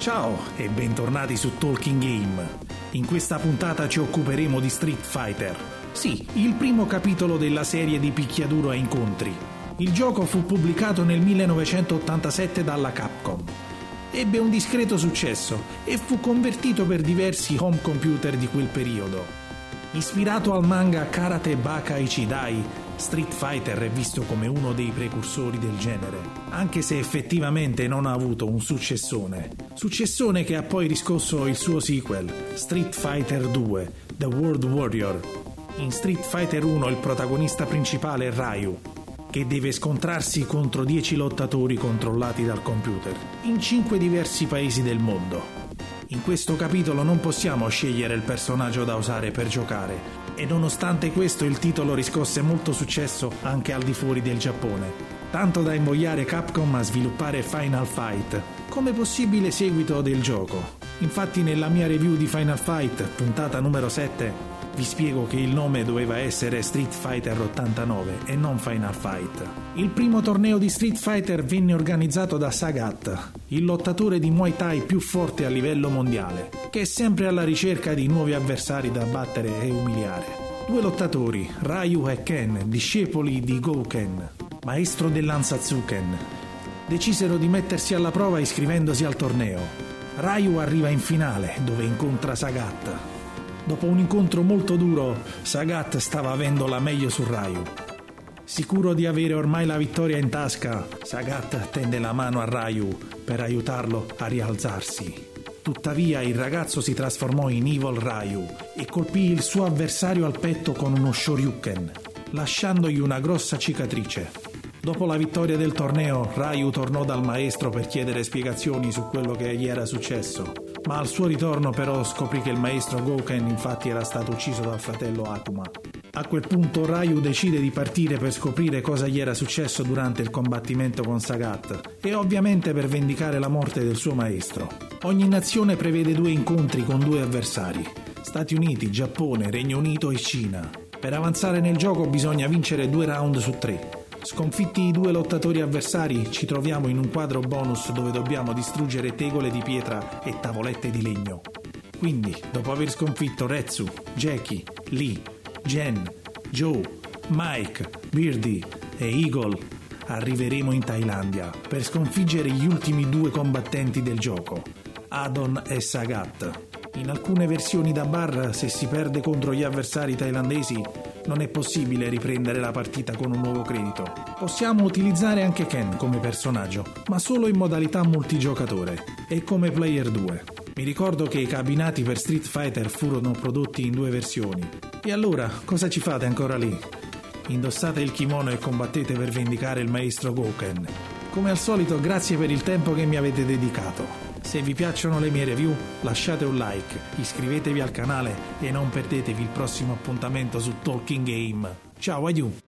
Ciao e bentornati su Talking Game. In questa puntata ci occuperemo di Street Fighter. Sì, il primo capitolo della serie di picchiaduro a incontri. Il gioco fu pubblicato nel 1987 dalla Capcom. Ebbe un discreto successo e fu convertito per diversi home computer di quel periodo. Ispirato al manga Karate Baka Ichidai, Street Fighter è visto come uno dei precursori del genere, anche se effettivamente non ha avuto un successone. Successone che ha poi riscosso il suo sequel, Street Fighter 2, The World Warrior. In Street Fighter 1 il protagonista principale è Ryu, che deve scontrarsi contro 10 lottatori controllati dal computer, in 5 diversi paesi del mondo. In questo capitolo non possiamo scegliere il personaggio da usare per giocare, e nonostante questo il titolo riscosse molto successo anche al di fuori del Giappone, tanto da invogliare Capcom a sviluppare Final Fight come possibile seguito del gioco. Infatti nella mia review di Final Fight, puntata numero 7, vi spiego che il nome doveva essere Street Fighter 89 e non Final Fight. Il primo torneo di Street Fighter venne organizzato da Sagat, il lottatore di Muay Thai più forte a livello mondiale, che è sempre alla ricerca di nuovi avversari da battere e umiliare. Due lottatori, Ryu e Ken, discepoli di Gouken, maestro dell'Ansatsuken, decisero di mettersi alla prova iscrivendosi al torneo. Ryu arriva in finale, dove incontra Sagat, Dopo un incontro molto duro, Sagat stava avendo la meglio su Ryu. Sicuro di avere ormai la vittoria in tasca, Sagat tende la mano a Ryu per aiutarlo a rialzarsi. Tuttavia il ragazzo si trasformò in Evil Ryu e colpì il suo avversario al petto con uno Shoryuken, lasciandogli una grossa cicatrice. Dopo la vittoria del torneo, Ryu tornò dal maestro per chiedere spiegazioni su quello che gli era successo ma al suo ritorno però scoprì che il maestro Gouken infatti era stato ucciso dal fratello Akuma. A quel punto Ryu decide di partire per scoprire cosa gli era successo durante il combattimento con Sagat e ovviamente per vendicare la morte del suo maestro. Ogni nazione prevede due incontri con due avversari, Stati Uniti, Giappone, Regno Unito e Cina. Per avanzare nel gioco bisogna vincere due round su tre Sconfitti i due lottatori avversari, ci troviamo in un quadro bonus dove dobbiamo distruggere tegole di pietra e tavolette di legno. Quindi, dopo aver sconfitto Retsu, Jackie, Lee, Jen, Joe, Mike, Birdie e Eagle, arriveremo in Thailandia per sconfiggere gli ultimi due combattenti del gioco, Adon e Sagat. In alcune versioni da bar, se si perde contro gli avversari thailandesi, non è possibile riprendere la partita con un nuovo credito. Possiamo utilizzare anche Ken come personaggio, ma solo in modalità multigiocatore e come player 2. Mi ricordo che i cabinati per Street Fighter furono prodotti in due versioni. E allora, cosa ci fate ancora lì? Indossate il kimono e combattete per vendicare il maestro Gouken. Come al solito, grazie per il tempo che mi avete dedicato. Se vi piacciono le mie review lasciate un like, iscrivetevi al canale e non perdetevi il prossimo appuntamento su Talking Game. Ciao, adieu!